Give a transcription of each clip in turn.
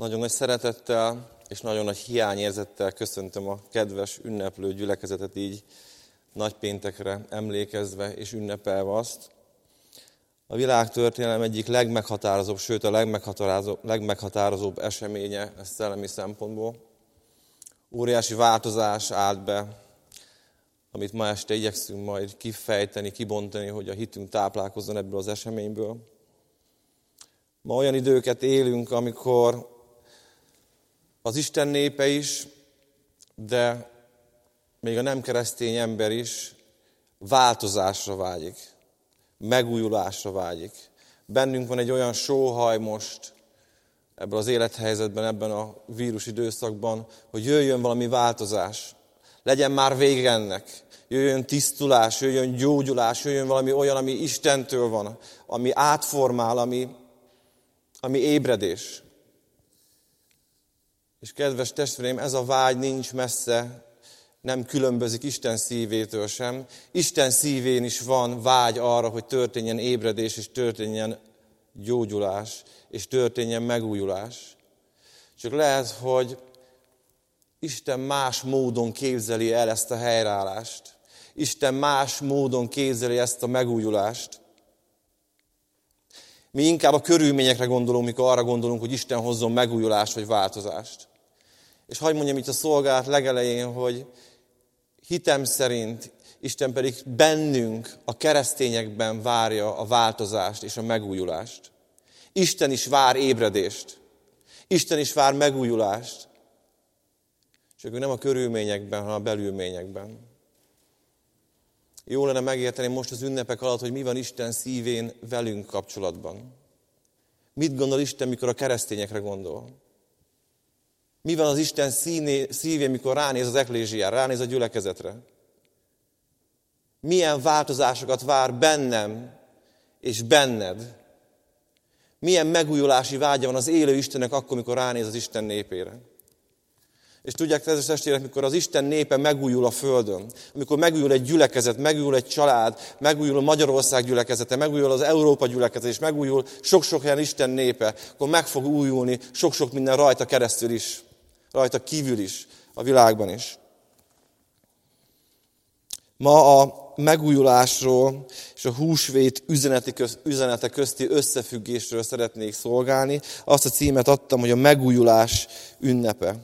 Nagyon nagy szeretettel és nagyon nagy hiányérzettel köszöntöm a kedves ünneplő gyülekezetet így nagypéntekre emlékezve és ünnepelve azt. A világtörténelem egyik legmeghatározóbb, sőt a legmeghatározóbb, legmeghatározóbb eseménye ez szellemi szempontból. Óriási változás állt be, amit ma este igyekszünk majd kifejteni, kibontani, hogy a hitünk táplálkozzon ebből az eseményből. Ma olyan időket élünk, amikor az Isten népe is, de még a nem keresztény ember is változásra vágyik, megújulásra vágyik. Bennünk van egy olyan sóhaj most ebben az élethelyzetben, ebben a vírus időszakban, hogy jöjjön valami változás. Legyen már vége ennek. Jöjjön tisztulás, jöjjön gyógyulás, jöjjön valami olyan, ami Istentől van, ami átformál, ami, ami ébredés. És kedves testvéreim, ez a vágy nincs messze, nem különbözik Isten szívétől sem. Isten szívén is van vágy arra, hogy történjen ébredés, és történjen gyógyulás, és történjen megújulás. Csak lehet, hogy Isten más módon képzeli el ezt a helyreállást. Isten más módon képzeli ezt a megújulást. Mi inkább a körülményekre gondolunk, mikor arra gondolunk, hogy Isten hozzon megújulást vagy változást. És hagyd mondjam itt a szolgálat legelején, hogy hitem szerint Isten pedig bennünk, a keresztényekben várja a változást és a megújulást. Isten is vár ébredést. Isten is vár megújulást. Csak nem a körülményekben, hanem a belülményekben. Jó lenne megérteni most az ünnepek alatt, hogy mi van Isten szívén velünk kapcsolatban. Mit gondol Isten, mikor a keresztényekre gondol? Mi van az Isten színé, szívén, mikor ránéz az eklésiára, ránéz a gyülekezetre? Milyen változásokat vár bennem és benned? Milyen megújulási vágya van az élő Istennek akkor, mikor ránéz az Isten népére? És tudják, kedves testvérek, mikor az Isten népe megújul a Földön, amikor megújul egy gyülekezet, megújul egy család, megújul a Magyarország gyülekezete, megújul az Európa gyülekezete, és megújul sok-sok helyen Isten népe, akkor meg fog újulni sok-sok minden rajta keresztül is, rajta kívül is, a világban is. Ma a megújulásról és a húsvét üzenete közti összefüggésről szeretnék szolgálni. Azt a címet adtam, hogy a megújulás ünnepe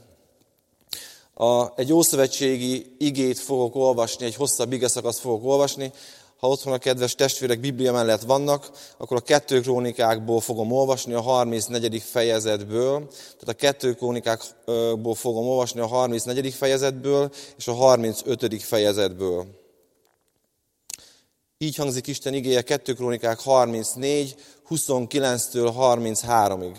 a, egy ószövetségi igét fogok olvasni, egy hosszabb igeszakaszt fogok olvasni. Ha otthon a kedves testvérek Biblia mellett vannak, akkor a kettő krónikákból fogom olvasni a 34. fejezetből. Tehát a kettő krónikákból fogom olvasni a 34. fejezetből és a 35. fejezetből. Így hangzik Isten igéje 2 krónikák 34, 29-től 33-ig.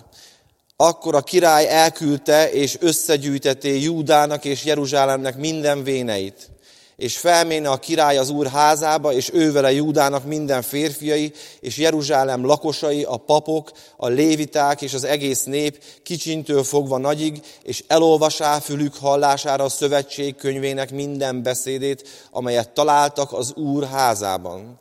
Akkor a király elküldte és összegyűjteté Júdának és Jeruzsálemnek minden véneit, és felméne a király az úr házába, és ővele Júdának minden férfiai, és Jeruzsálem lakosai, a papok, a léviták és az egész nép kicsintől fogva nagyig, és elolvasá fülük hallására a szövetség könyvének minden beszédét, amelyet találtak az úr házában.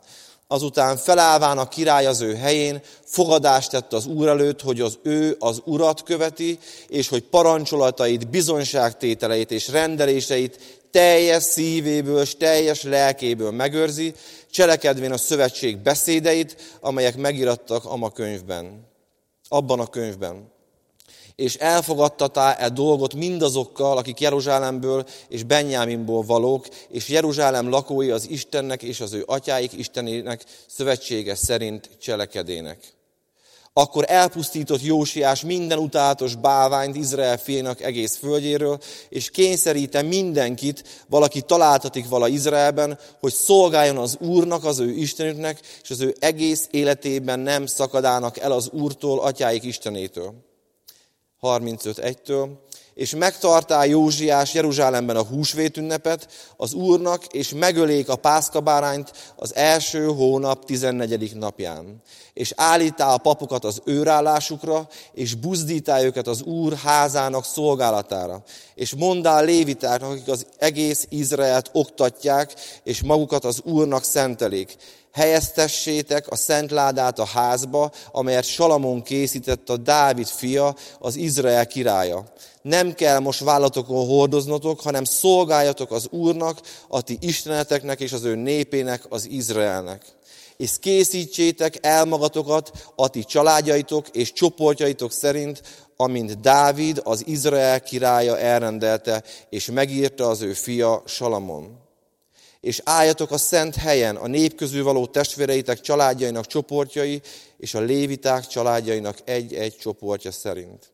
Azután felállván a király az ő helyén, fogadást tett az úr előtt, hogy az ő az urat követi, és hogy parancsolatait, bizonyságtételeit és rendeléseit teljes szívéből és teljes lelkéből megőrzi, cselekedvén a szövetség beszédeit, amelyek megirattak a könyvben. Abban a könyvben és elfogadtatá e dolgot mindazokkal, akik Jeruzsálemből és Benyáminból valók, és Jeruzsálem lakói az Istennek és az ő atyáik Istenének szövetsége szerint cselekedének. Akkor elpusztított Jósiás minden utálatos bálványt Izrael fiainak egész földjéről, és kényszeríte mindenkit, valaki találtatik vala Izraelben, hogy szolgáljon az Úrnak, az ő Istenüknek, és az ő egész életében nem szakadának el az Úrtól, atyáik Istenétől. 35.1-től, és megtartá Józsiás Jeruzsálemben a húsvét ünnepet az Úrnak, és megölék a pászkabárányt az első hónap 14. napján. És állítá a papokat az őrállásukra, és buzdítá őket az Úr házának szolgálatára. És mondá lévitáknak, akik az egész Izraelt oktatják, és magukat az Úrnak szentelik Helyeztessétek a szent ládát a házba, amelyet Salamon készített a Dávid fia, az Izrael királya. Nem kell most vállatokon hordoznotok, hanem szolgáljatok az Úrnak, a ti isteneteknek és az ő népének, az Izraelnek. És készítsétek el magatokat a ti családjaitok és csoportjaitok szerint, amint Dávid, az Izrael királya elrendelte, és megírta az ő fia Salamon és álljatok a szent helyen a nép közül való testvéreitek családjainak csoportjai és a léviták családjainak egy-egy csoportja szerint.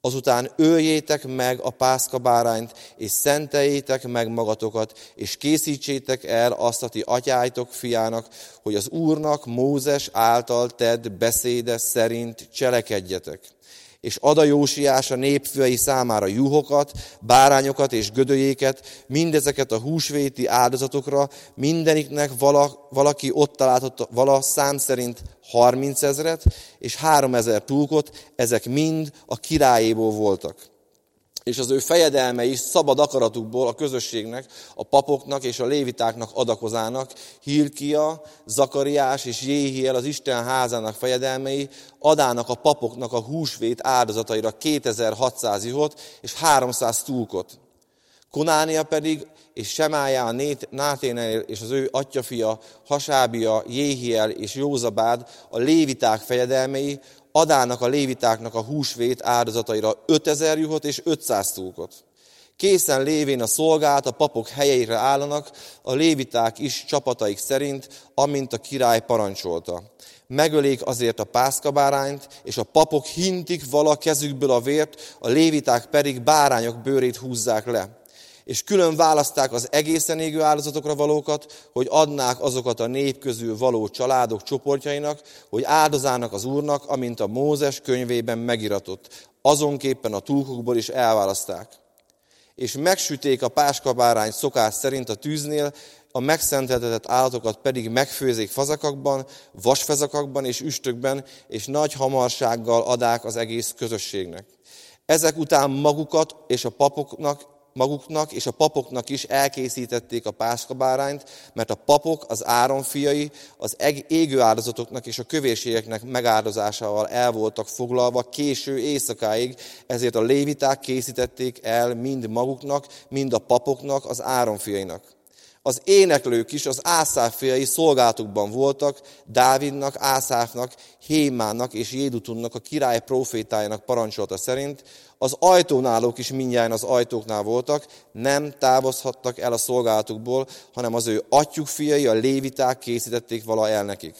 Azután öljétek meg a pászkabárányt, és szenteljétek meg magatokat, és készítsétek el azt a ti atyájtok fiának, hogy az Úrnak Mózes által tedd beszéde szerint cselekedjetek és ad a Jósiás a népfői számára juhokat, bárányokat és gödöjéket, mindezeket a húsvéti áldozatokra, mindeniknek vala, valaki ott találhatott vala szám szerint 30 ezeret, és 3 ezer túlkot, ezek mind a királyéból voltak és az ő fejedelmei szabad akaratukból a közösségnek, a papoknak és a lévitáknak adakozának, Hilkia, Zakariás és Jéhiel az Isten házának fejedelmei adának a papoknak a húsvét áldozataira 2600 ihot és 300 túlkot. Konánia pedig, és Semájá, a Náténél és az ő atyafia, Hasábia, Jéhiel és Józabád, a léviták fejedelmei, adának a lévitáknak a húsvét áldozataira 5000 juhot és 500 túlkot. Készen lévén a szolgált, a papok helyeire állanak, a léviták is csapataik szerint, amint a király parancsolta. Megölik azért a pászkabárányt, és a papok hintik vala kezükből a vért, a léviták pedig bárányok bőrét húzzák le és külön választák az egészen égő áldozatokra valókat, hogy adnák azokat a nép közül való családok csoportjainak, hogy áldozának az Úrnak, amint a Mózes könyvében megiratott. Azonképpen a túlkokból is elválaszták. És megsüték a páskabárány szokás szerint a tűznél, a megszenteltetett állatokat pedig megfőzik fazakakban, vasfezakakban és üstökben, és nagy hamarsággal adák az egész közösségnek. Ezek után magukat és a papoknak maguknak és a papoknak is elkészítették a páskabárányt, mert a papok, az áron fiai, az égő áldozatoknak és a kövérségeknek megáldozásával el voltak foglalva késő éjszakáig, ezért a léviták készítették el mind maguknak, mind a papoknak, az áron fiainak. Az éneklők is az Ászáf fiai szolgálatukban voltak, Dávidnak, Ászáfnak, Hémának és Jédutunnak, a király profétájának parancsolata szerint, az ajtónálók is mindjárt az ajtóknál voltak, nem távozhattak el a szolgálatukból, hanem az ő atyuk fiai, a léviták készítették vala el nekik.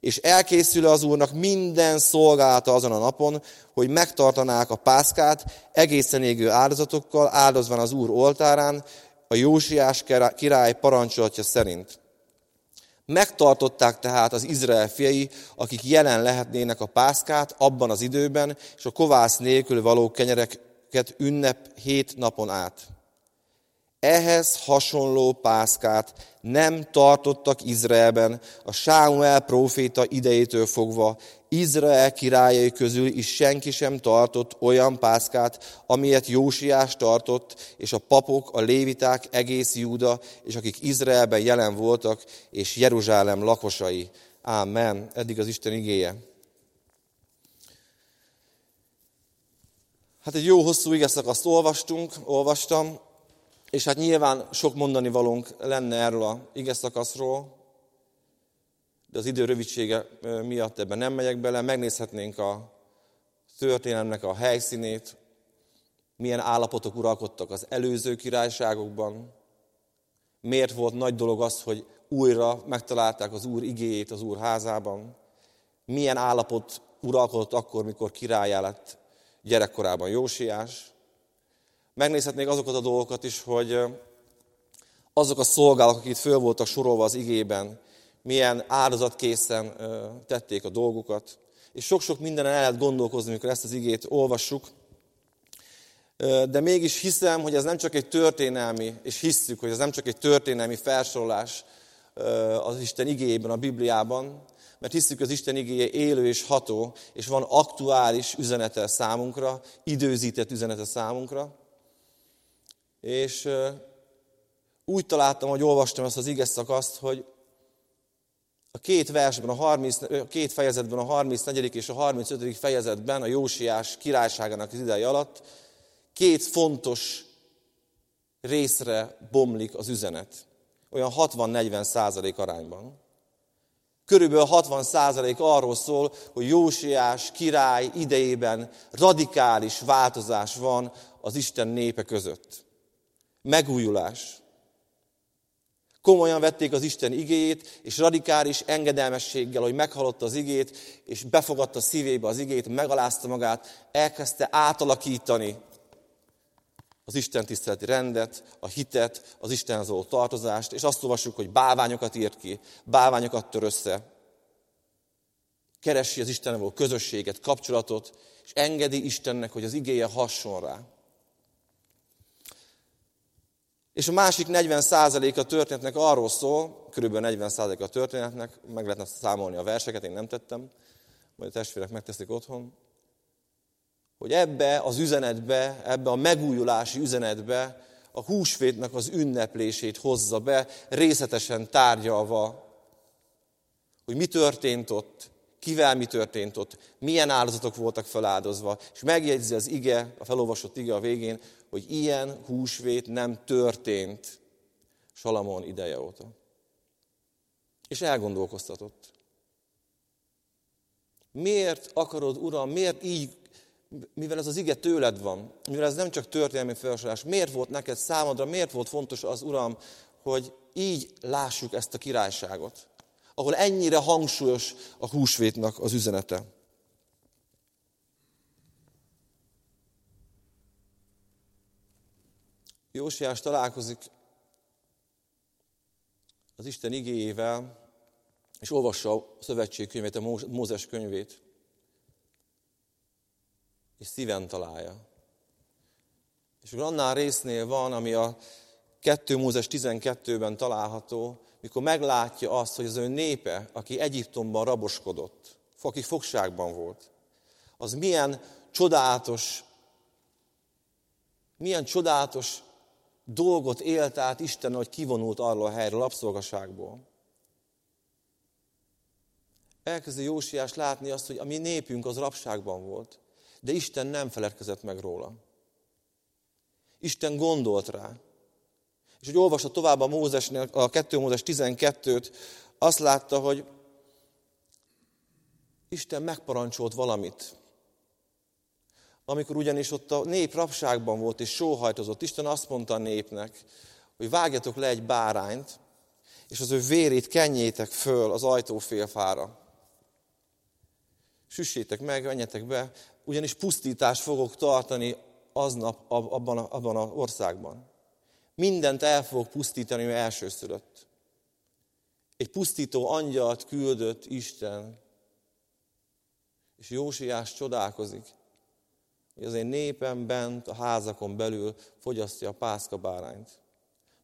És elkészül az Úrnak minden szolgálata azon a napon, hogy megtartanák a pászkát egészen égő áldozatokkal, áldozvan az Úr oltárán, a Jósiás király parancsolatja szerint. Megtartották tehát az Izrael fiai, akik jelen lehetnének a pászkát abban az időben, és a kovász nélkül való kenyereket ünnep hét napon át. Ehhez hasonló pászkát nem tartottak Izraelben a Sámuel próféta idejétől fogva, Izrael királyai közül is senki sem tartott olyan pászkát, amilyet Jósiás tartott, és a papok, a léviták, egész Júda, és akik Izraelben jelen voltak, és Jeruzsálem lakosai. Ámen. Eddig az Isten igéje. Hát egy jó hosszú igeszakaszt olvastunk, olvastam, és hát nyilván sok mondani valónk lenne erről a ige szakaszról, de az idő rövidsége miatt ebben nem megyek bele. Megnézhetnénk a történelemnek a helyszínét, milyen állapotok uralkodtak az előző királyságokban, miért volt nagy dolog az, hogy újra megtalálták az Úr igéjét az Úr házában, milyen állapot uralkodott akkor, mikor királyá lett gyerekkorában Jósiás, Megnézhetnék azokat a dolgokat is, hogy azok a szolgálók, akik föl voltak sorolva az igében, milyen áldozatkészen tették a dolgukat. És sok-sok mindenen el lehet gondolkozni, amikor ezt az igét olvassuk. De mégis hiszem, hogy ez nem csak egy történelmi, és hisszük, hogy ez nem csak egy történelmi felsorolás az Isten igéjében, a Bibliában, mert hiszük, az Isten igéje élő és ható, és van aktuális üzenete számunkra, időzített üzenete számunkra. És úgy találtam, hogy olvastam ezt az ige szakaszt, hogy a két versben, a, 30, a két fejezetben, a 34. és a 35. fejezetben, a Jósiás királyságának az ideje alatt két fontos részre bomlik az üzenet. Olyan 60-40 százalék arányban. Körülbelül 60 százalék arról szól, hogy Jósiás király idejében radikális változás van az Isten népe között. Megújulás. Komolyan vették az Isten igéjét, és radikális engedelmességgel, hogy meghallotta az igét, és befogadta szívébe az igét, megalázta magát, elkezdte átalakítani az Isten tiszteleti rendet, a hitet, az Istenhez való tartozást, és azt olvassuk, hogy bálványokat írt ki, bálványokat tör össze, keresi az Istennel való közösséget, kapcsolatot, és engedi Istennek, hogy az igéje hasson rá. És a másik 40% a történetnek arról szól, körülbelül 40% a történetnek, meg lehetne számolni a verseket, én nem tettem, majd a testvérek megteszik otthon, hogy ebbe az üzenetbe, ebbe a megújulási üzenetbe a húsvétnek az ünneplését hozza be, részletesen tárgyalva, hogy mi történt ott, kivel mi történt ott, milyen áldozatok voltak feláldozva, és megjegyzi az ige, a felolvasott ige a végén, hogy ilyen húsvét nem történt Salamon ideje óta. És elgondolkoztatott. Miért akarod, Uram, miért így, mivel ez az ige tőled van, mivel ez nem csak történelmi felsorolás, miért volt neked számodra, miért volt fontos az, Uram, hogy így lássuk ezt a királyságot, ahol ennyire hangsúlyos a húsvétnak az üzenete. Jósiás találkozik az Isten igéjével, és olvassa a szövetség könyvét, a Mózes könyvét, és szíven találja. És akkor annál résznél van, ami a 2 Mózes 12-ben található, mikor meglátja azt, hogy az ő népe, aki Egyiptomban raboskodott, aki fogságban volt, az milyen csodálatos, milyen csodálatos dolgot élt át Isten, hogy kivonult arról a helyről, lapszolgaságból. Elkezdi Jósiás látni azt, hogy a mi népünk az rabságban volt, de Isten nem feledkezett meg róla. Isten gondolt rá. És hogy olvassa tovább a Mózesnél, a 2 Mózes 12-t, azt látta, hogy Isten megparancsolt valamit amikor ugyanis ott a nép rabságban volt és sóhajtozott, Isten azt mondta a népnek, hogy vágjatok le egy bárányt, és az ő vérét kenjétek föl az ajtófélfára. Süssétek meg, menjetek be, ugyanis pusztítást fogok tartani aznap abban, a, abban az országban. Mindent el fogok pusztítani, mert elsőszülött. Egy pusztító angyalt küldött Isten, és Jósiás csodálkozik hogy az én népem bent a házakon belül fogyasztja a pászka bárányt.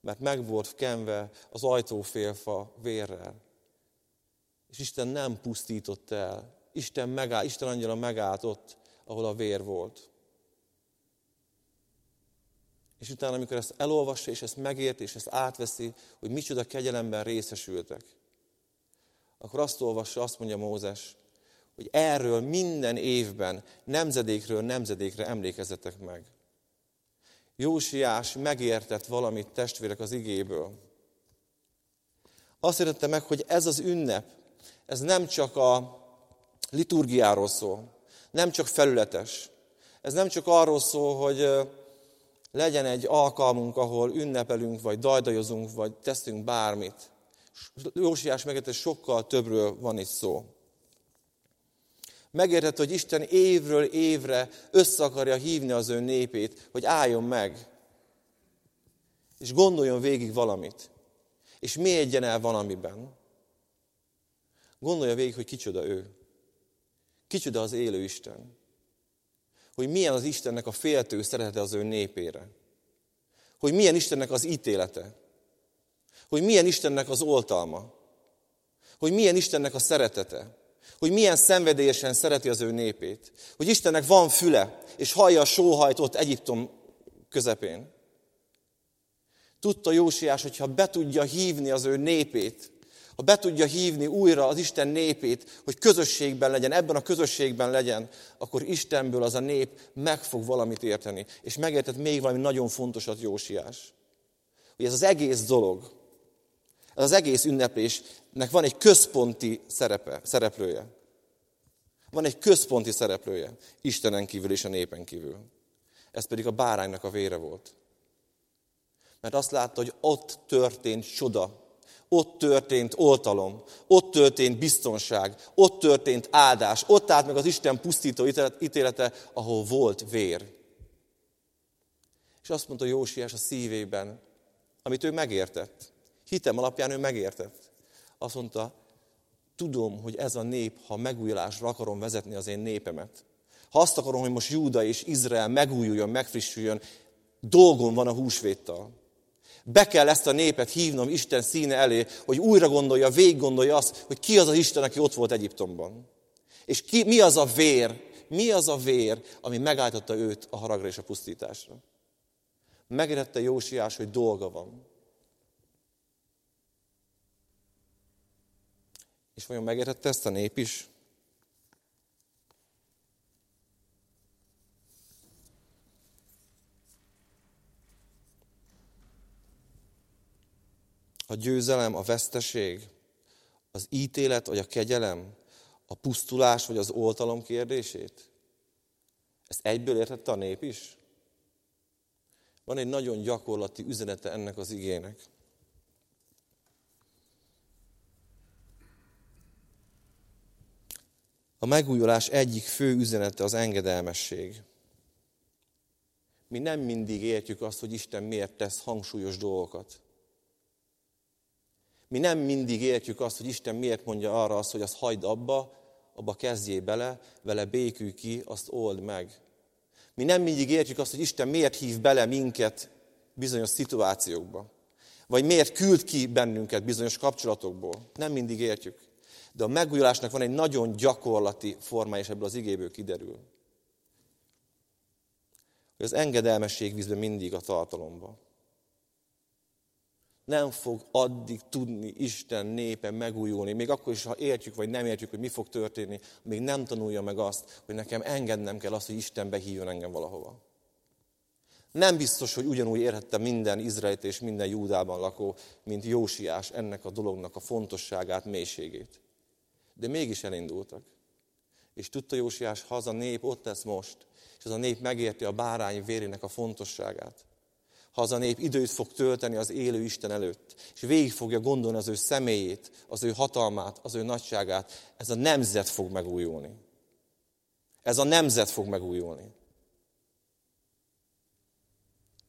Mert meg volt kenve az ajtófélfa vérrel. És Isten nem pusztított el. Isten, megáll, Isten angyala megállt ott, ahol a vér volt. És utána, amikor ezt elolvassa, és ezt megérti, és ezt átveszi, hogy micsoda kegyelemben részesültek, akkor azt olvassa, azt mondja Mózes, hogy erről minden évben nemzedékről nemzedékre emlékezzetek meg. Jósiás megértett valamit testvérek az igéből. Azt értette meg, hogy ez az ünnep, ez nem csak a liturgiáról szól, nem csak felületes. Ez nem csak arról szól, hogy legyen egy alkalmunk, ahol ünnepelünk, vagy dajdajozunk, vagy teszünk bármit. Jósiás megértett, sokkal többről van itt szó. Megértette, hogy Isten évről évre össze akarja hívni az ő népét, hogy álljon meg. És gondoljon végig valamit. És mélyedjen el valamiben. Gondolja végig, hogy kicsoda ő. Kicsoda az élő Isten. Hogy milyen az Istennek a féltő szeretete az ő népére. Hogy milyen Istennek az ítélete. Hogy milyen Istennek az oltalma. Hogy milyen Istennek a szeretete hogy milyen szenvedélyesen szereti az ő népét. Hogy Istennek van füle, és hallja a sóhajtót Egyiptom közepén. Tudta Jósiás, hogyha be tudja hívni az ő népét, ha be tudja hívni újra az Isten népét, hogy közösségben legyen, ebben a közösségben legyen, akkor Istenből az a nép meg fog valamit érteni. És megértett még valami nagyon fontosat Jósiás. Hogy ez az egész dolog, ez az egész ünneplésnek van egy központi szerepe, szereplője. Van egy központi szereplője, Istenen kívül és a népen kívül. Ez pedig a báránynak a vére volt. Mert azt látta, hogy ott történt csoda, ott történt oltalom, ott történt biztonság, ott történt áldás, ott állt meg az Isten pusztító ítélete, ahol volt vér. És azt mondta Jósiás a szívében, amit ő megértett. Hitem alapján ő megértett. Azt mondta, tudom, hogy ez a nép, ha megújulásra akarom vezetni az én népemet, ha azt akarom, hogy most Júda és Izrael megújuljon, megfrissüljön, dolgom van a húsvéttal. Be kell ezt a népet hívnom Isten színe elé, hogy újra gondolja, végig gondolja azt, hogy ki az az Isten, aki ott volt Egyiptomban. És ki, mi az a vér, mi az a vér, ami megállította őt a haragra és a pusztításra. Megérette Jósiás, hogy dolga van. És vajon megértette ezt a nép is? a győzelem, a veszteség, az ítélet vagy a kegyelem, a pusztulás vagy az oltalom kérdését? Ezt egyből értette a nép is? Van egy nagyon gyakorlati üzenete ennek az igének. A megújulás egyik fő üzenete az engedelmesség. Mi nem mindig értjük azt, hogy Isten miért tesz hangsúlyos dolgokat. Mi nem mindig értjük azt, hogy Isten miért mondja arra azt, hogy azt hagyd abba, abba kezdjél bele, vele békülj ki, azt old meg. Mi nem mindig értjük azt, hogy Isten miért hív bele minket bizonyos szituációkba. Vagy miért küld ki bennünket bizonyos kapcsolatokból. Nem mindig értjük. De a megújulásnak van egy nagyon gyakorlati formája, és ebből az igéből kiderül. Hogy az engedelmesség vízbe mindig a tartalomba nem fog addig tudni Isten népe megújulni. Még akkor is, ha értjük, vagy nem értjük, hogy mi fog történni, még nem tanulja meg azt, hogy nekem engednem kell azt, hogy Isten behívjon engem valahova. Nem biztos, hogy ugyanúgy érhette minden Izraelit és minden Júdában lakó, mint Jósiás ennek a dolognak a fontosságát, mélységét. De mégis elindultak. És tudta Jósiás, ha az a nép ott lesz most, és az a nép megérti a bárány vérének a fontosságát, ha az a nép időt fog tölteni az élő Isten előtt, és végig fogja gondolni az ő személyét, az ő hatalmát, az ő nagyságát, ez a nemzet fog megújulni. Ez a nemzet fog megújulni.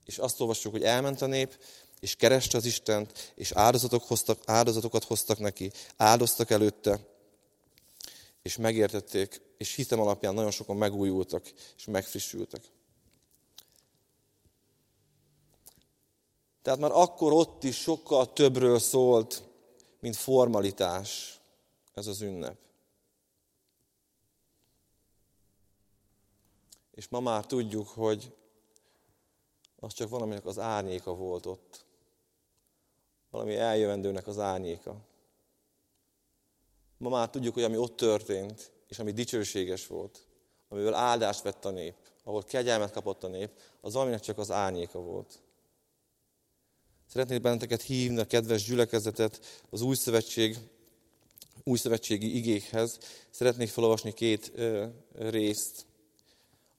És azt olvassuk, hogy elment a nép, és kereste az Istent, és áldozatok hoztak, áldozatokat hoztak neki, áldoztak előtte, és megértették, és hitem alapján nagyon sokan megújultak, és megfrissültek. Tehát már akkor ott is sokkal többről szólt, mint formalitás ez az ünnep. És ma már tudjuk, hogy az csak valaminek az árnyéka volt ott. Valami eljövendőnek az árnyéka. Ma már tudjuk, hogy ami ott történt, és ami dicsőséges volt, amivel áldást vett a nép, ahol kegyelmet kapott a nép, az valaminek csak az árnyéka volt. Szeretnék benneteket hívni a kedves gyülekezetet az új szövetség, új szövetségi igékhez. Szeretnék felolvasni két ö, részt.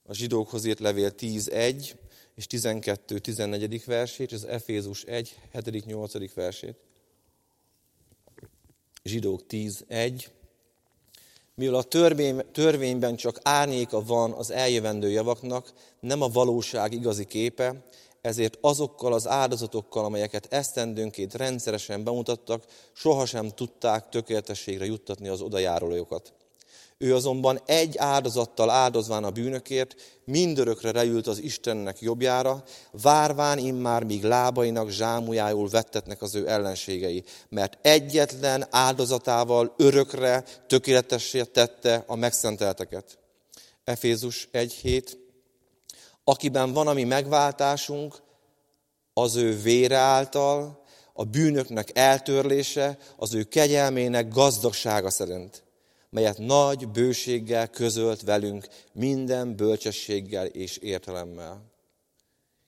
A zsidókhoz írt levél 10.1 és 12.14. versét, és az Efézus 1, 7.-8. versét. Zsidók 10.1. Mivel a törvény, törvényben csak árnyéka van az eljövendő javaknak, nem a valóság igazi képe, ezért azokkal az áldozatokkal, amelyeket esztendőnként rendszeresen bemutattak, sohasem tudták tökéletességre juttatni az odajárulókat. Ő azonban egy áldozattal áldozván a bűnökért mindörökre reült az Istennek jobbjára, várván immár, míg lábainak zsámujául vettetnek az ő ellenségei, mert egyetlen áldozatával örökre tökéletessé tette a megszentelteket. Efézus 1.7 akiben van a mi megváltásunk, az ő vére által, a bűnöknek eltörlése az ő kegyelmének gazdagsága szerint, melyet nagy bőséggel közölt velünk minden bölcsességgel és értelemmel.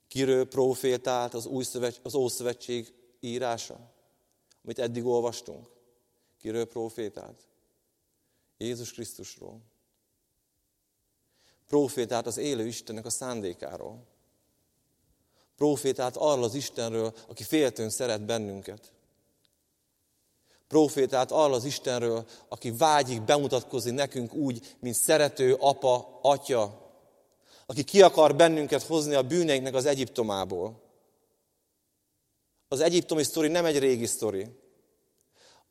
Kiről profétált az, új szövet, az Ószövetség írása, amit eddig olvastunk? Kiről profétált? Jézus Krisztusról. Profétált az élő Istennek a szándékáról. Profétált arról az Istenről, aki féltőn szeret bennünket. Profétált arról az Istenről, aki vágyik bemutatkozni nekünk úgy, mint szerető apa, atya, aki ki akar bennünket hozni a bűneinknek az Egyiptomából. Az egyiptomi sztori nem egy régi sztori.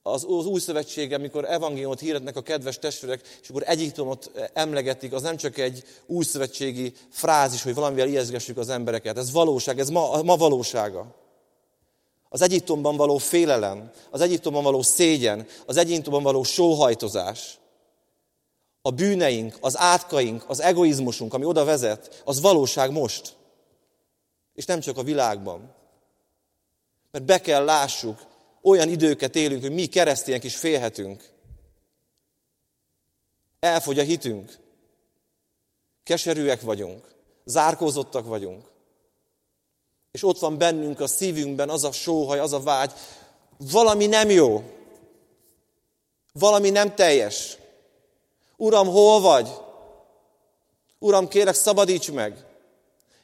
Az, az új szövetsége, amikor evangéliumot hirdetnek a kedves testvérek, és akkor Egyiptomot emlegetik, az nem csak egy új szövetségi frázis, hogy valamivel ijeszgessük az embereket. Ez valóság, ez ma, ma valósága. Az Egyiptomban való félelem, az Egyiptomban való szégyen, az Egyiptomban való sóhajtozás, a bűneink, az átkaink, az egoizmusunk, ami oda vezet, az valóság most. És nem csak a világban. Mert be kell lássuk, olyan időket élünk, hogy mi keresztények is félhetünk. Elfogy a hitünk. Keserűek vagyunk. Zárkózottak vagyunk. És ott van bennünk a szívünkben az a sóhaj, az a vágy, valami nem jó. Valami nem teljes. Uram, hol vagy? Uram, kérek, szabadíts meg!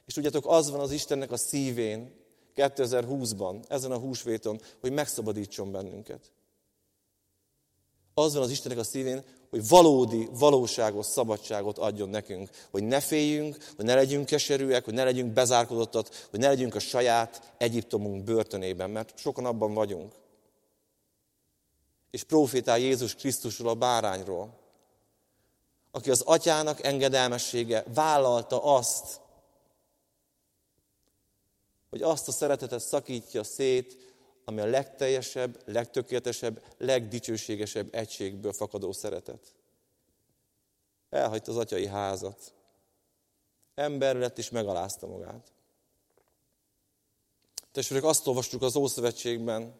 És tudjátok, az van az Istennek a szívén 2020-ban, ezen a húsvéton, hogy megszabadítson bennünket. Az van az Istennek a szívén, hogy valódi, valóságos szabadságot adjon nekünk. Hogy ne féljünk, hogy ne legyünk keserűek, hogy ne legyünk bezárkodottat, hogy ne legyünk a saját Egyiptomunk börtönében, mert sokan abban vagyunk. És profétál Jézus Krisztusról, a bárányról, aki az atyának engedelmessége vállalta azt, hogy azt a szeretetet szakítja szét, ami a legteljesebb, legtökéletesebb, legdicsőségesebb egységből fakadó szeretet. Elhagyta az atyai házat. Ember lett és megalázta magát. Testvérek, azt olvastuk az Ószövetségben,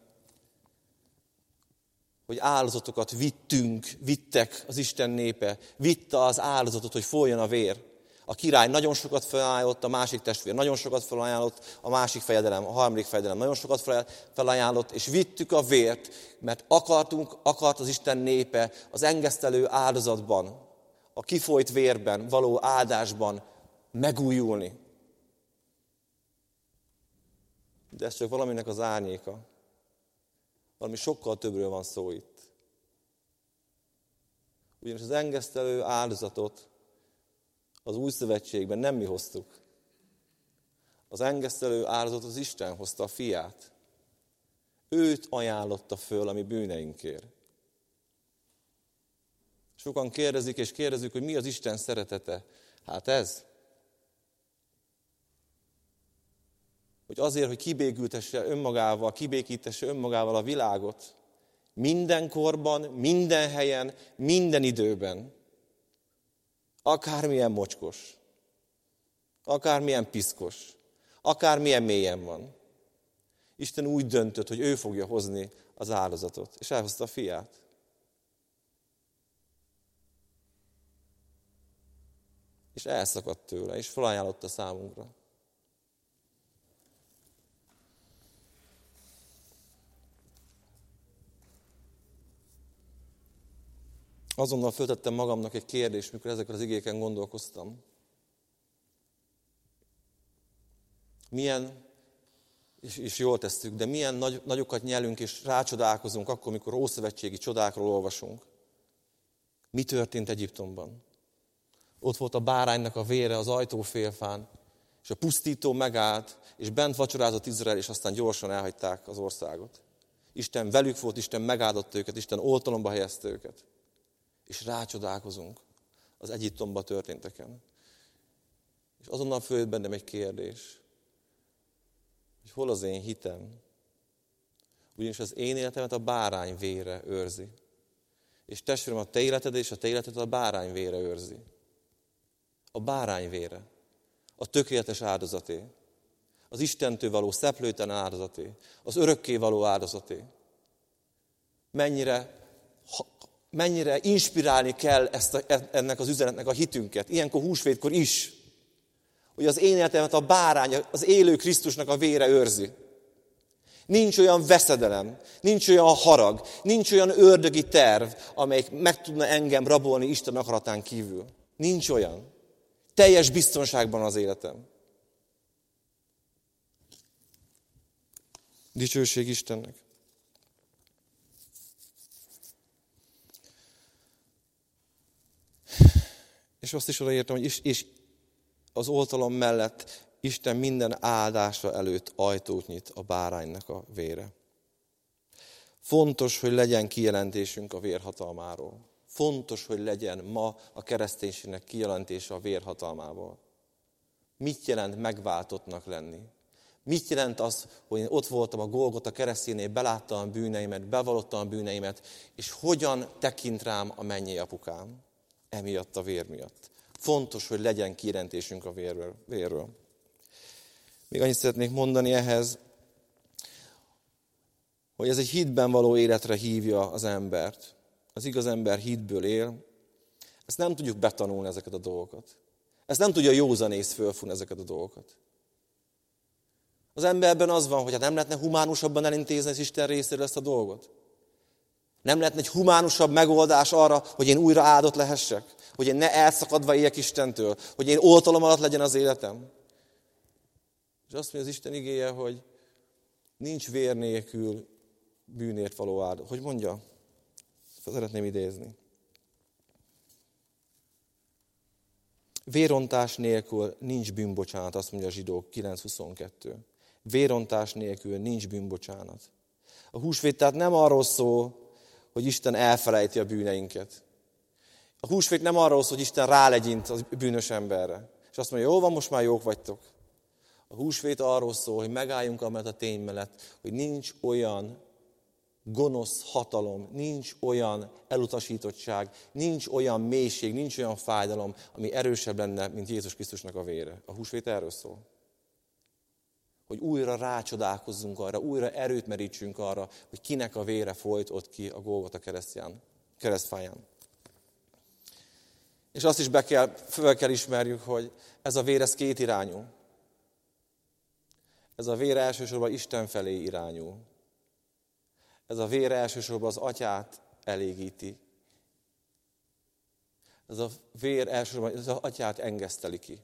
hogy áldozatokat vittünk, vittek az Isten népe, vitte az áldozatot, hogy folyjon a vér. A király nagyon sokat felajánlott, a másik testvér nagyon sokat felajánlott, a másik fejedelem, a harmadik fejedelem nagyon sokat felajánlott, és vittük a vért, mert akartunk, akart az Isten népe az engesztelő áldozatban, a kifolyt vérben, való áldásban megújulni. De ez csak valaminek az árnyéka. Valami sokkal többről van szó itt. Ugyanis az engesztelő áldozatot az új szövetségben nem mi hoztuk. Az engesztelő áldozat az Isten hozta a fiát. Őt ajánlotta föl a mi bűneinkért. Sokan kérdezik és kérdezik, hogy mi az Isten szeretete. Hát ez. Hogy azért, hogy kibékültesse önmagával, kibékítesse önmagával a világot, mindenkorban, minden helyen, minden időben. Akármilyen mocskos, akármilyen piszkos, akármilyen mélyen van. Isten úgy döntött, hogy ő fogja hozni az áldozatot, és elhozta a fiát. És elszakadt tőle, és felajánlotta számunkra. Azonnal föltettem magamnak egy kérdést, mikor ezekre az igéken gondolkoztam. Milyen, és, és jól tesszük, de milyen nagy, nagyokat nyelünk és rácsodálkozunk akkor, mikor ószövetségi csodákról olvasunk. Mi történt Egyiptomban? Ott volt a báránynak a vére az ajtófélfán, és a pusztító megállt, és bent vacsorázott Izrael, és aztán gyorsan elhagyták az országot. Isten velük volt, Isten megáldott őket, Isten oltalomba helyezte őket és rácsodálkozunk az Egyiptomba történteken. És azonnal följött bennem egy kérdés, hogy hol az én hitem? Ugyanis az én életemet a bárány vére őrzi. És testvérem, a te életed és a te életed a bárány vére őrzi. A bárány vére. A tökéletes áldozaté. Az Istentől való szeplőtlen áldozaté. Az örökké való áldozaté. Mennyire, mennyire inspirálni kell ezt a, ennek az üzenetnek a hitünket. Ilyenkor húsvétkor is. Hogy az én életemet a bárány, az élő Krisztusnak a vére őrzi. Nincs olyan veszedelem, nincs olyan harag, nincs olyan ördögi terv, amelyik meg tudna engem rabolni Isten akaratán kívül. Nincs olyan. Teljes biztonságban az életem. Dicsőség Istennek. És azt is odaértem, hogy is, és az oltalom mellett Isten minden áldásra előtt ajtót nyit a báránynak a vére. Fontos, hogy legyen kijelentésünk a vérhatalmáról. Fontos, hogy legyen ma a kereszténységnek kijelentése a vérhatalmából. Mit jelent megváltottnak lenni? Mit jelent az, hogy én ott voltam a Golgota keresztjénél, beláttam a bűneimet, bevallottam a bűneimet, és hogyan tekint rám a mennyi apukám? Emiatt a vér miatt. Fontos, hogy legyen kijelentésünk a vérről. vérről. Még annyit szeretnék mondani ehhez, hogy ez egy hitben való életre hívja az embert. Az igaz ember hitből él. Ezt nem tudjuk betanulni ezeket a dolgokat. Ezt nem tudja józanész fölfúni ezeket a dolgokat. Az emberben az van, hogy hát nem lehetne humánusabban elintézni az Isten részéről ezt a dolgot. Nem lehetne egy humánusabb megoldás arra, hogy én újra áldott lehessek? Hogy én ne elszakadva éljek Istentől? Hogy én oltalom alatt legyen az életem? És azt mondja az Isten igéje, hogy nincs vér nélkül bűnért való áldó. Hogy mondja? Szeretném idézni. Vérontás nélkül nincs bűnbocsánat, azt mondja a zsidók 9.22. Vérontás nélkül nincs bűnbocsánat. A húsvét tehát nem arról szól, hogy Isten elfelejti a bűneinket. A húsvét nem arról szól, hogy Isten rálegyint a bűnös emberre. És azt mondja, jó van, most már jók vagytok. A húsvét arról szól, hogy megálljunk amellett a tény mellett, hogy nincs olyan gonosz hatalom, nincs olyan elutasítottság, nincs olyan mélység, nincs olyan fájdalom, ami erősebb lenne, mint Jézus Krisztusnak a vére. A húsvét erről szól. Hogy újra rácsodálkozzunk arra, újra erőt merítsünk arra, hogy kinek a vére folyt ott ki a Golgota keresztján, keresztfáján. És azt is be kell, föl kell ismerjük, hogy ez a vér, ez két irányú. Ez a vér elsősorban Isten felé irányul. Ez a vér elsősorban az atyát elégíti. Ez a vér elsősorban az atyát engeszteli ki.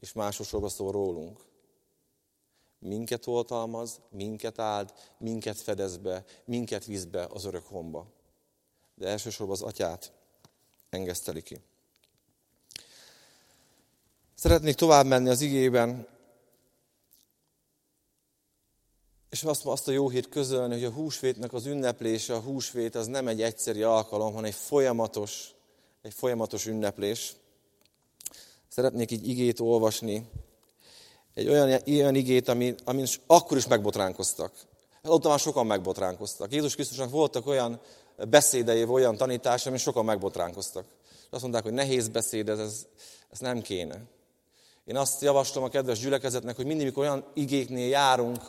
És másosorban szól rólunk. Minket oltalmaz, minket áld, minket fedez be, minket visz be az örök homba. De elsősorban az atyát engeszteli ki. Szeretnék tovább menni az igében, és azt, azt a jó hét közölni, hogy a húsvétnek az ünneplése, a húsvét az nem egy egyszeri alkalom, hanem egy folyamatos, egy folyamatos ünneplés. Szeretnék így igét olvasni, egy olyan, olyan igét, amin, amin akkor is megbotránkoztak. Ott már sokan megbotránkoztak. Jézus Krisztusnak voltak olyan beszédei, olyan tanításai, amin sokan megbotránkoztak. Azt mondták, hogy nehéz beszéd, ez, ez, ez nem kéne. Én azt javaslom a kedves gyülekezetnek, hogy mindig, mikor olyan igéknél járunk,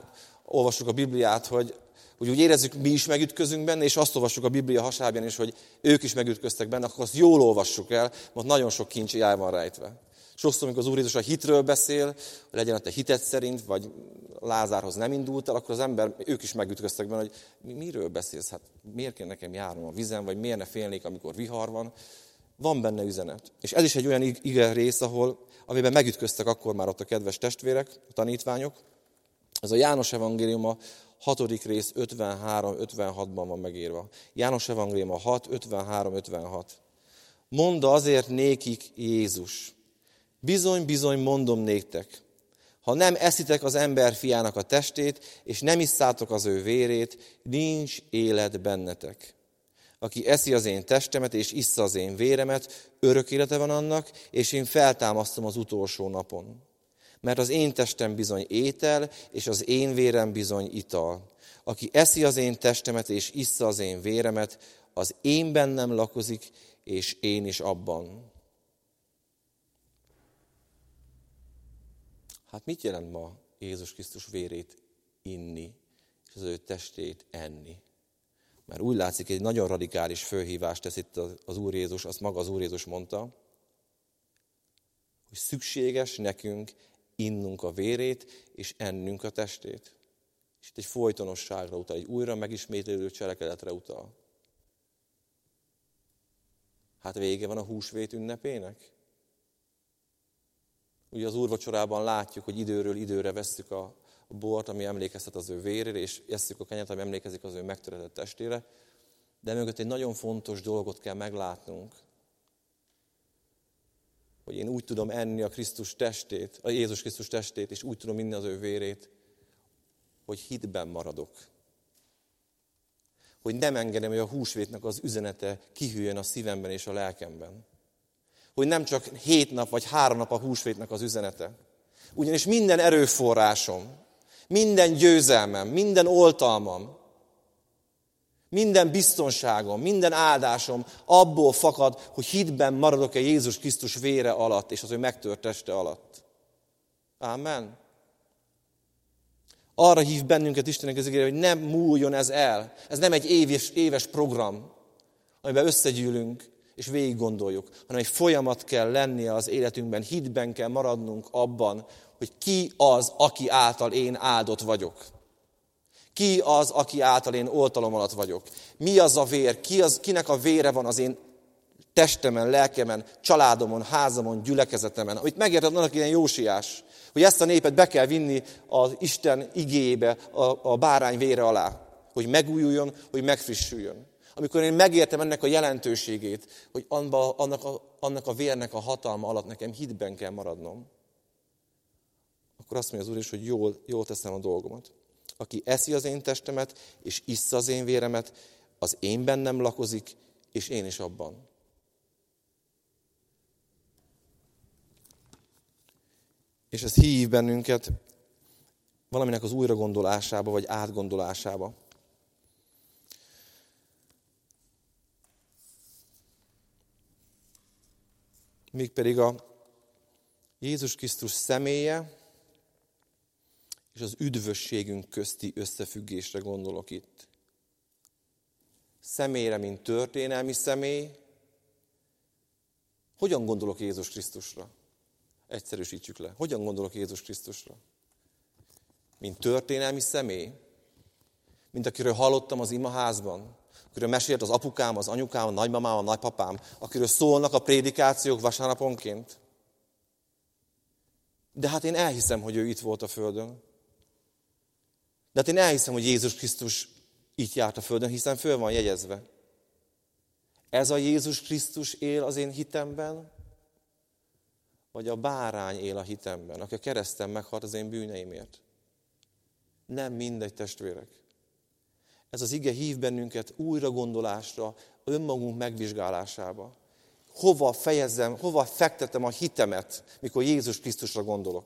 olvassuk a Bibliát, hogy, hogy úgy érezzük, mi is megütközünk benne, és azt olvassuk a Biblia hasábján is, hogy ők is megütköztek benne, akkor azt jól olvassuk el, mert nagyon sok kincs el van rejtve. Sokszor, amikor az Úr Jézus a hitről beszél, hogy legyen a te hitet szerint, vagy Lázárhoz nem indult el, akkor az ember, ők is megütköztek benne, hogy miről beszélsz, hát miért kell nekem járnom a vizen, vagy miért ne félnék, amikor vihar van. Van benne üzenet. És ez is egy olyan ige rész, ahol, amiben megütköztek akkor már ott a kedves testvérek, a tanítványok. Ez a János Evangélium a hatodik rész 53-56-ban van megírva. János Evangélium a 6, 53-56. Mondd azért nékik Jézus. Bizony, bizony mondom néktek. Ha nem eszitek az ember fiának a testét, és nem isszátok az ő vérét, nincs élet bennetek. Aki eszi az én testemet, és issza az én véremet, örök élete van annak, és én feltámasztom az utolsó napon. Mert az én testem bizony étel, és az én vérem bizony ital. Aki eszi az én testemet, és issza az én véremet, az én bennem lakozik, és én is abban. Hát mit jelent ma Jézus Krisztus vérét inni, és az ő testét enni? Mert úgy látszik, egy nagyon radikális fölhívást tesz itt az Úr Jézus, azt maga az Úr Jézus mondta, hogy szükséges nekünk innunk a vérét, és ennünk a testét. És itt egy folytonosságra utal, egy újra megismétlődő cselekedetre utal. Hát vége van a húsvét ünnepének? Ugye az úrvacsorában látjuk, hogy időről időre vesszük a, bort, ami emlékeztet az ő vérére, és esszük a kenyet, ami emlékezik az ő megtöretett testére. De mögött egy nagyon fontos dolgot kell meglátnunk, hogy én úgy tudom enni a Krisztus testét, a Jézus Krisztus testét, és úgy tudom inni az ő vérét, hogy hitben maradok. Hogy nem engedem, hogy a húsvétnek az üzenete kihűjön a szívemben és a lelkemben. Hogy nem csak hét nap vagy három nap a húsvétnek az üzenete. Ugyanis minden erőforrásom, minden győzelmem, minden oltalmam, minden biztonságom, minden áldásom abból fakad, hogy hitben maradok-e Jézus Krisztus vére alatt, és az ő megtört teste alatt. Amen. Arra hív bennünket Istenek az ígére, hogy nem múljon ez el. Ez nem egy éves, éves program, amiben összegyűlünk és végig gondoljuk, hanem egy folyamat kell lennie az életünkben, hitben kell maradnunk abban, hogy ki az, aki által én áldott vagyok. Ki az, aki által én oltalom alatt vagyok? Mi az a vér? Ki az, kinek a vére van az én testemen, lelkemen, családomon, házamon, gyülekezetemen? Amit megérted annak ilyen jósiás, hogy ezt a népet be kell vinni az Isten igébe, a, a bárány vére alá. Hogy megújuljon, hogy megfrissüljön. Amikor én megértem ennek a jelentőségét, hogy annak a, annak a vérnek a hatalma alatt nekem hitben kell maradnom, akkor azt mondja az Úr is, hogy jól, jól teszem a dolgomat. Aki eszi az én testemet, és issza az én véremet, az én bennem lakozik, és én is abban. És ez hív bennünket valaminek az újragondolásába, vagy átgondolásába. Mégpedig a Jézus Krisztus személye és az üdvösségünk közti összefüggésre gondolok itt. Személyre, mint történelmi személy. Hogyan gondolok Jézus Krisztusra? Egyszerűsítsük le. Hogyan gondolok Jézus Krisztusra? Mint történelmi személy? Mint akiről hallottam az imaházban? Akiről mesélt az apukám, az anyukám, a nagymamám, a nagypapám? Akiről szólnak a prédikációk vasárnaponként? De hát én elhiszem, hogy ő itt volt a Földön. De hát én elhiszem, hogy Jézus Krisztus itt járt a Földön, hiszen föl van jegyezve. Ez a Jézus Krisztus él az én hitemben, vagy a bárány él a hitemben, aki a kereszten meghalt az én bűneimért. Nem mindegy, testvérek. Ez az ige hív bennünket újra gondolásra, önmagunk megvizsgálásába. Hova fejezzem, hova fektetem a hitemet, mikor Jézus Krisztusra gondolok?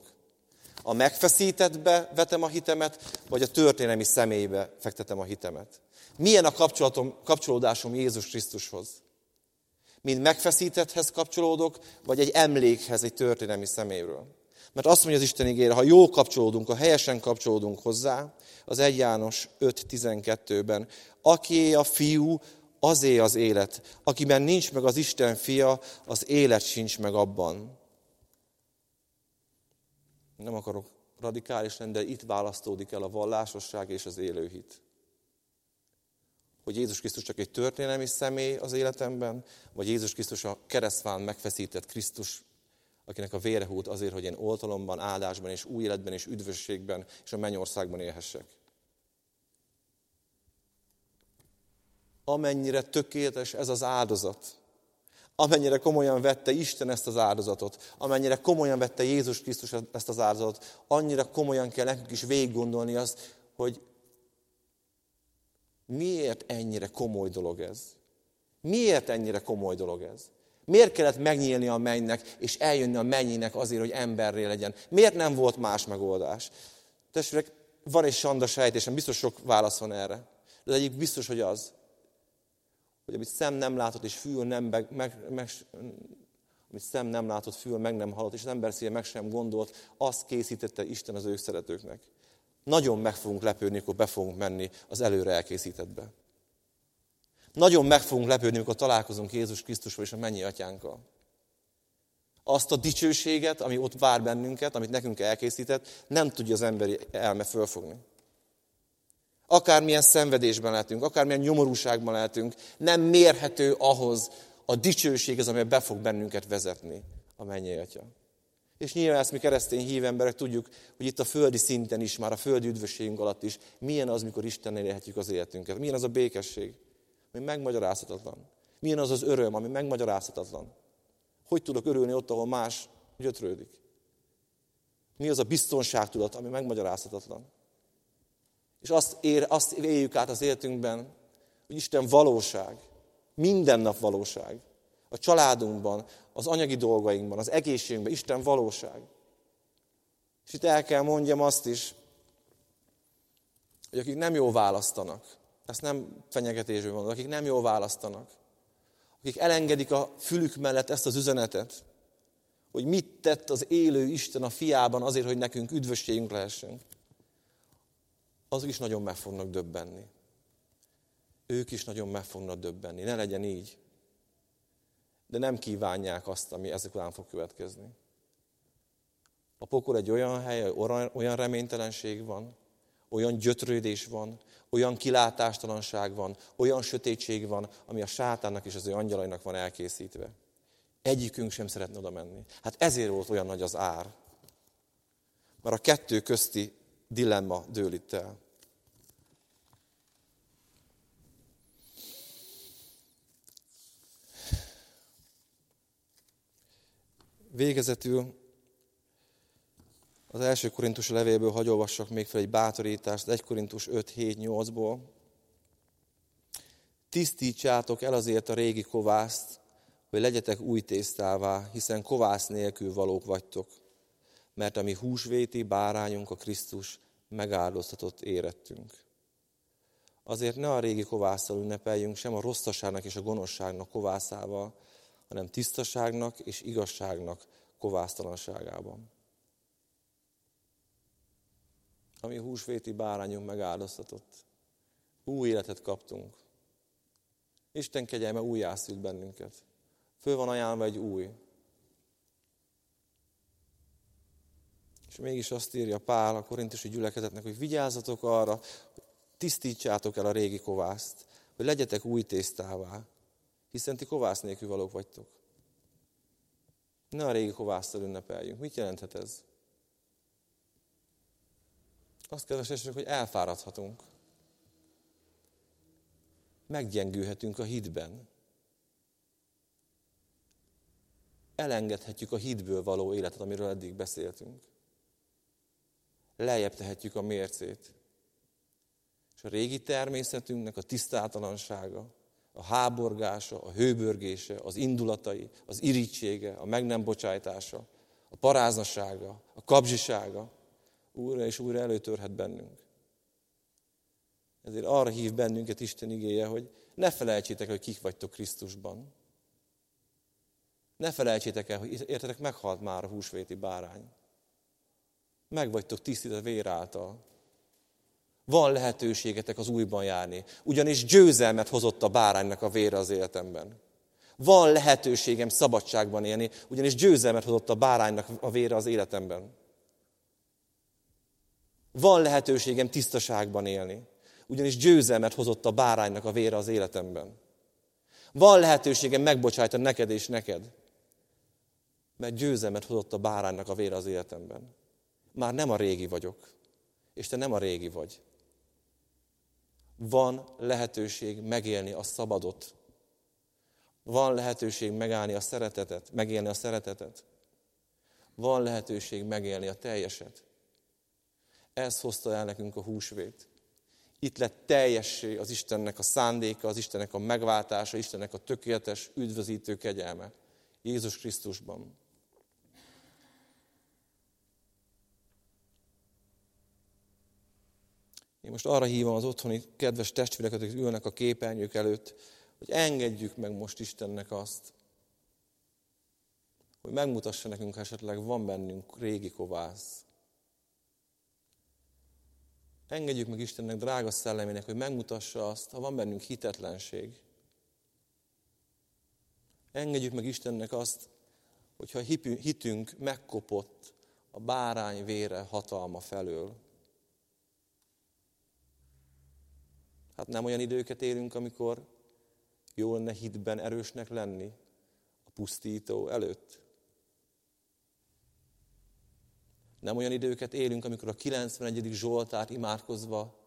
A megfeszítettbe vetem a hitemet, vagy a történelmi személybe fektetem a hitemet? Milyen a kapcsolatom, kapcsolódásom Jézus Krisztushoz? Mind megfeszítetthez kapcsolódok, vagy egy emlékhez, egy történelmi személyről? Mert azt mondja az Isten ígére, ha jól kapcsolódunk, ha helyesen kapcsolódunk hozzá, az 1 János 5.12-ben, aki a fiú, azé az élet. Akiben nincs meg az Isten fia, az élet sincs meg abban nem akarok radikális lenni, de itt választódik el a vallásosság és az élőhit. Hogy Jézus Krisztus csak egy történelmi személy az életemben, vagy Jézus Krisztus a keresztván megfeszített Krisztus, akinek a vére hút azért, hogy én oltalomban, áldásban és új életben és üdvösségben és a mennyországban élhessek. Amennyire tökéletes ez az áldozat, amennyire komolyan vette Isten ezt az áldozatot, amennyire komolyan vette Jézus Krisztus ezt az áldozatot, annyira komolyan kell nekünk is végig gondolni azt, hogy miért ennyire komoly dolog ez? Miért ennyire komoly dolog ez? Miért kellett megnyílni a mennynek, és eljönni a mennyinek azért, hogy emberré legyen? Miért nem volt más megoldás? Testvérek, van egy sanda sejtésem, biztos sok válasz van erre. De egyik biztos, hogy az, hogy amit szem nem látott és fül nem meg, meg, meg, amit szem nem látott, fül meg nem hallott, és az ember szíve meg sem gondolt, azt készítette Isten az ő szeretőknek. Nagyon meg fogunk lepődni, amikor be fogunk menni az előre elkészítettbe. Nagyon meg fogunk lepődni, amikor találkozunk Jézus Krisztusról és a mennyi atyánkkal. Azt a dicsőséget, ami ott vár bennünket, amit nekünk elkészített, nem tudja az emberi elme fölfogni. Akármilyen szenvedésben lehetünk, akármilyen nyomorúságban lehetünk, nem mérhető ahhoz a dicsőség, az, amely be fog bennünket vezetni a mennyei atya. És nyilván ezt mi keresztény hív emberek tudjuk, hogy itt a földi szinten is, már a földi üdvösségünk alatt is, milyen az, mikor Istennél élhetjük az életünket. Milyen az a békesség, ami megmagyarázhatatlan. Milyen az az öröm, ami megmagyarázhatatlan. Hogy tudok örülni ott, ahol más gyötrődik? Mi az a biztonságtudat, ami megmagyarázhatatlan? És azt, ér, azt éljük át az életünkben, hogy Isten valóság, minden nap valóság. A családunkban, az anyagi dolgainkban, az egészségünkben, Isten valóság. És itt el kell mondjam azt is, hogy akik nem jól választanak, ezt nem fenyegetésből mondom, akik nem jól választanak, akik elengedik a fülük mellett ezt az üzenetet, hogy mit tett az élő Isten a fiában azért, hogy nekünk üdvösségünk lehessen, azok is nagyon meg fognak döbbenni. Ők is nagyon meg fognak döbbenni. Ne legyen így. De nem kívánják azt, ami ezek után fog következni. A pokol egy olyan hely, olyan reménytelenség van, olyan gyötrődés van, olyan kilátástalanság van, olyan sötétség van, ami a sátánnak és az ő angyalainak van elkészítve. Egyikünk sem szeretne oda menni. Hát ezért volt olyan nagy az ár. Mert a kettő közti dilemma dől itt el. Végezetül az első korintus levélből hagyolvassak még fel egy bátorítást, 1 korintus 5, 7, 8-ból. Tisztítsátok el azért a régi kovászt, hogy legyetek új tésztává, hiszen kovász nélkül valók vagytok, mert a mi húsvéti bárányunk a Krisztus megáldoztatott érettünk. Azért ne a régi kovásszal ünnepeljünk, sem a rosszaságnak és a gonoszságnak kovászával, hanem tisztaságnak és igazságnak kovásztalanságában. Ami húsvéti bárányunk megáldoztatott. Új életet kaptunk. Isten kegyelme újjászült bennünket. Föl van ajánlva egy új. És mégis azt írja Pál a korintusi gyülekezetnek, hogy vigyázzatok arra, hogy tisztítsátok el a régi kovászt, hogy legyetek új tésztává, hiszen ti kovász nélkül valók vagytok. Ne a régi kovásztal ünnepeljünk. Mit jelenthet ez? Azt kedves hogy elfáradhatunk. Meggyengülhetünk a hitben. Elengedhetjük a hitből való életet, amiről eddig beszéltünk. Lejjebb tehetjük a mércét. És a régi természetünknek a tisztátalansága, a háborgása, a hőbörgése, az indulatai, az irítsége, a meg nem bocsájtása, a paráznasága, a kapzsisága újra és újra előtörhet bennünk. Ezért arra hív bennünket Isten igéje, hogy ne felejtsétek, hogy kik vagytok Krisztusban. Ne felejtsétek el, hogy értetek, meghalt már a húsvéti bárány. Meg vagytok tisztítva vér által van lehetőségetek az újban járni. Ugyanis győzelmet hozott a báránynak a vére az életemben. Van lehetőségem szabadságban élni, ugyanis győzelmet hozott a báránynak a vére az életemben. Van lehetőségem tisztaságban élni, ugyanis győzelmet hozott a báránynak a vére az életemben. Van lehetőségem megbocsájtani neked és neked, mert győzelmet hozott a báránynak a vére az életemben. Már nem a régi vagyok, és te nem a régi vagy van lehetőség megélni a szabadot. Van lehetőség megállni a szeretetet, megélni a szeretetet. Van lehetőség megélni a teljeset. Ez hozta el nekünk a húsvét. Itt lett teljessé az Istennek a szándéka, az Istennek a megváltása, Istennek a tökéletes, üdvözítő kegyelme. Jézus Krisztusban. Én most arra hívom az otthoni kedves testvéreket, akik ülnek a képernyők előtt, hogy engedjük meg most Istennek azt, hogy megmutassa nekünk, ha esetleg van bennünk régi kovász. Engedjük meg Istennek, drága szellemének, hogy megmutassa azt, ha van bennünk hitetlenség. Engedjük meg Istennek azt, hogyha hitünk megkopott a bárány vére hatalma felől. Hát nem olyan időket élünk, amikor jó lenne hitben erősnek lenni a pusztító előtt. Nem olyan időket élünk, amikor a 91. Zsoltárt imádkozva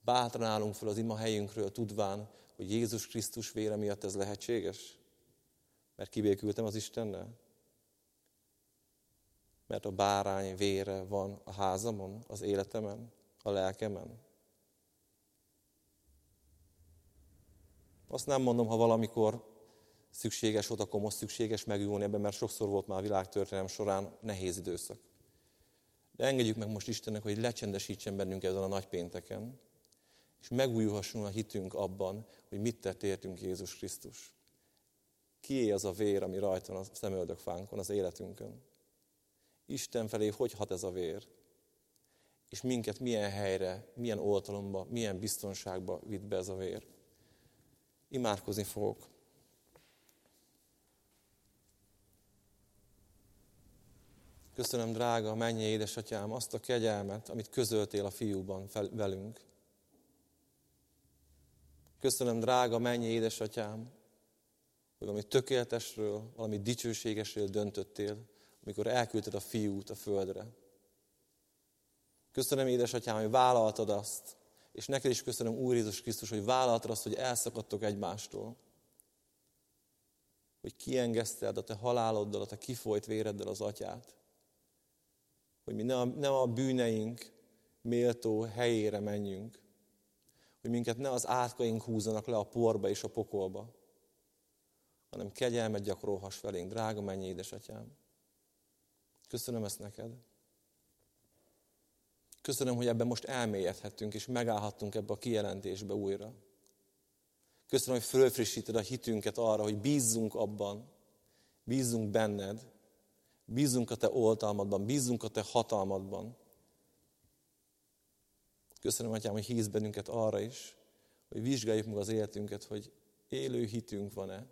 bátran állunk fel az ima helyünkről, tudván, hogy Jézus Krisztus vére miatt ez lehetséges. Mert kibékültem az Istennel. Mert a bárány vére van a házamon, az életemen, a lelkemen. Azt nem mondom, ha valamikor szükséges volt, akkor most szükséges megülni ebben, mert sokszor volt már a világtörténelem során nehéz időszak. De engedjük meg most Istennek, hogy lecsendesítsen bennünk ezen a nagy pénteken, és megújulhasson a hitünk abban, hogy mit tett értünk Jézus Krisztus. Kié az a vér, ami rajta van a szemöldökfánkon, az életünkön? Isten felé hogy hat ez a vér? És minket milyen helyre, milyen oltalomba, milyen biztonságba vitt be ez a vér? Imádkozni fogok. Köszönöm, drága mennyi édesatyám, azt a kegyelmet, amit közöltél a fiúban fel, velünk. Köszönöm, drága mennyi édesatyám, hogy valami tökéletesről, valami dicsőségesről döntöttél, amikor elküldted a fiút a földre. Köszönöm, édesatyám, hogy vállaltad azt, és neked is köszönöm, Úr Jézus Krisztus, hogy vállaltad azt, hogy elszakadtok egymástól. Hogy kiengeszted a te haláloddal, a te kifolyt véreddel az atyát. Hogy mi nem a, nem a bűneink méltó helyére menjünk. Hogy minket ne az átkaink húzanak le a porba és a pokolba, hanem kegyelmet gyakorolhass felénk, drága mennyi édesatyám. Köszönöm ezt neked. Köszönöm, hogy ebben most elmélyedhettünk, és megállhattunk ebbe a kijelentésbe újra. Köszönöm, hogy fölfrissíted a hitünket arra, hogy bízzunk abban, bízzunk benned, bízzunk a te oltalmadban, bízzunk a te hatalmadban. Köszönöm, Atyám, hogy híz bennünket arra is, hogy vizsgáljuk meg az életünket, hogy élő hitünk van-e,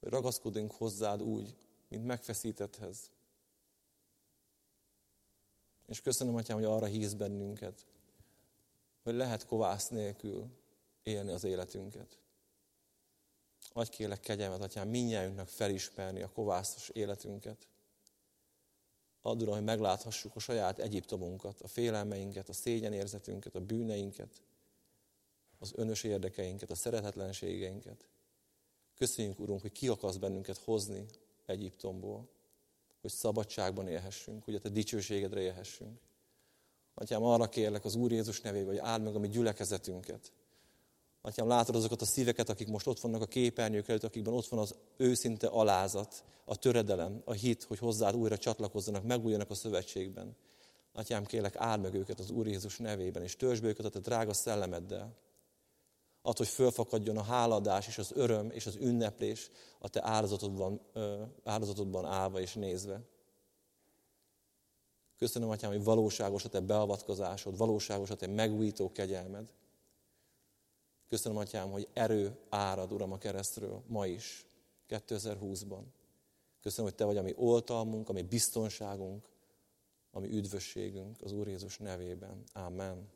hogy ragaszkodunk hozzád úgy, mint megfeszítetthez. És köszönöm, Atyám, hogy arra híz bennünket, hogy lehet kovász nélkül élni az életünket. Adj kélek kegyelmet, Atyám, minnyájunknak felismerni a kovászos életünket. Add, Uram, hogy megláthassuk a saját Egyiptomunkat, a félelmeinket, a szégyenérzetünket, a bűneinket, az önös érdekeinket, a szeretetlenségeinket. Köszönjük, Urunk, hogy ki akarsz bennünket hozni Egyiptomból hogy szabadságban élhessünk, hogy a te dicsőségedre élhessünk. Atyám, arra kérlek az Úr Jézus nevében, hogy áld meg a mi gyülekezetünket. Atyám, látod azokat a szíveket, akik most ott vannak a képernyők előtt, akikben ott van az őszinte alázat, a töredelem, a hit, hogy hozzád újra csatlakozzanak, megújjanak a szövetségben. Atyám, kérlek, áld meg őket az Úr Jézus nevében, és törzsd be őket a te drága szellemeddel attól, hogy fölfakadjon a háladás és az öröm és az ünneplés a te áldozatodban, áldozatodban állva és nézve. Köszönöm, Atyám, hogy valóságos a te beavatkozásod, valóságos a te megújító kegyelmed. Köszönöm, Atyám, hogy erő árad, Uram, a keresztről ma is, 2020-ban. Köszönöm, hogy Te vagy a mi oltalmunk, a mi biztonságunk, a mi üdvösségünk az Úr Jézus nevében. Amen.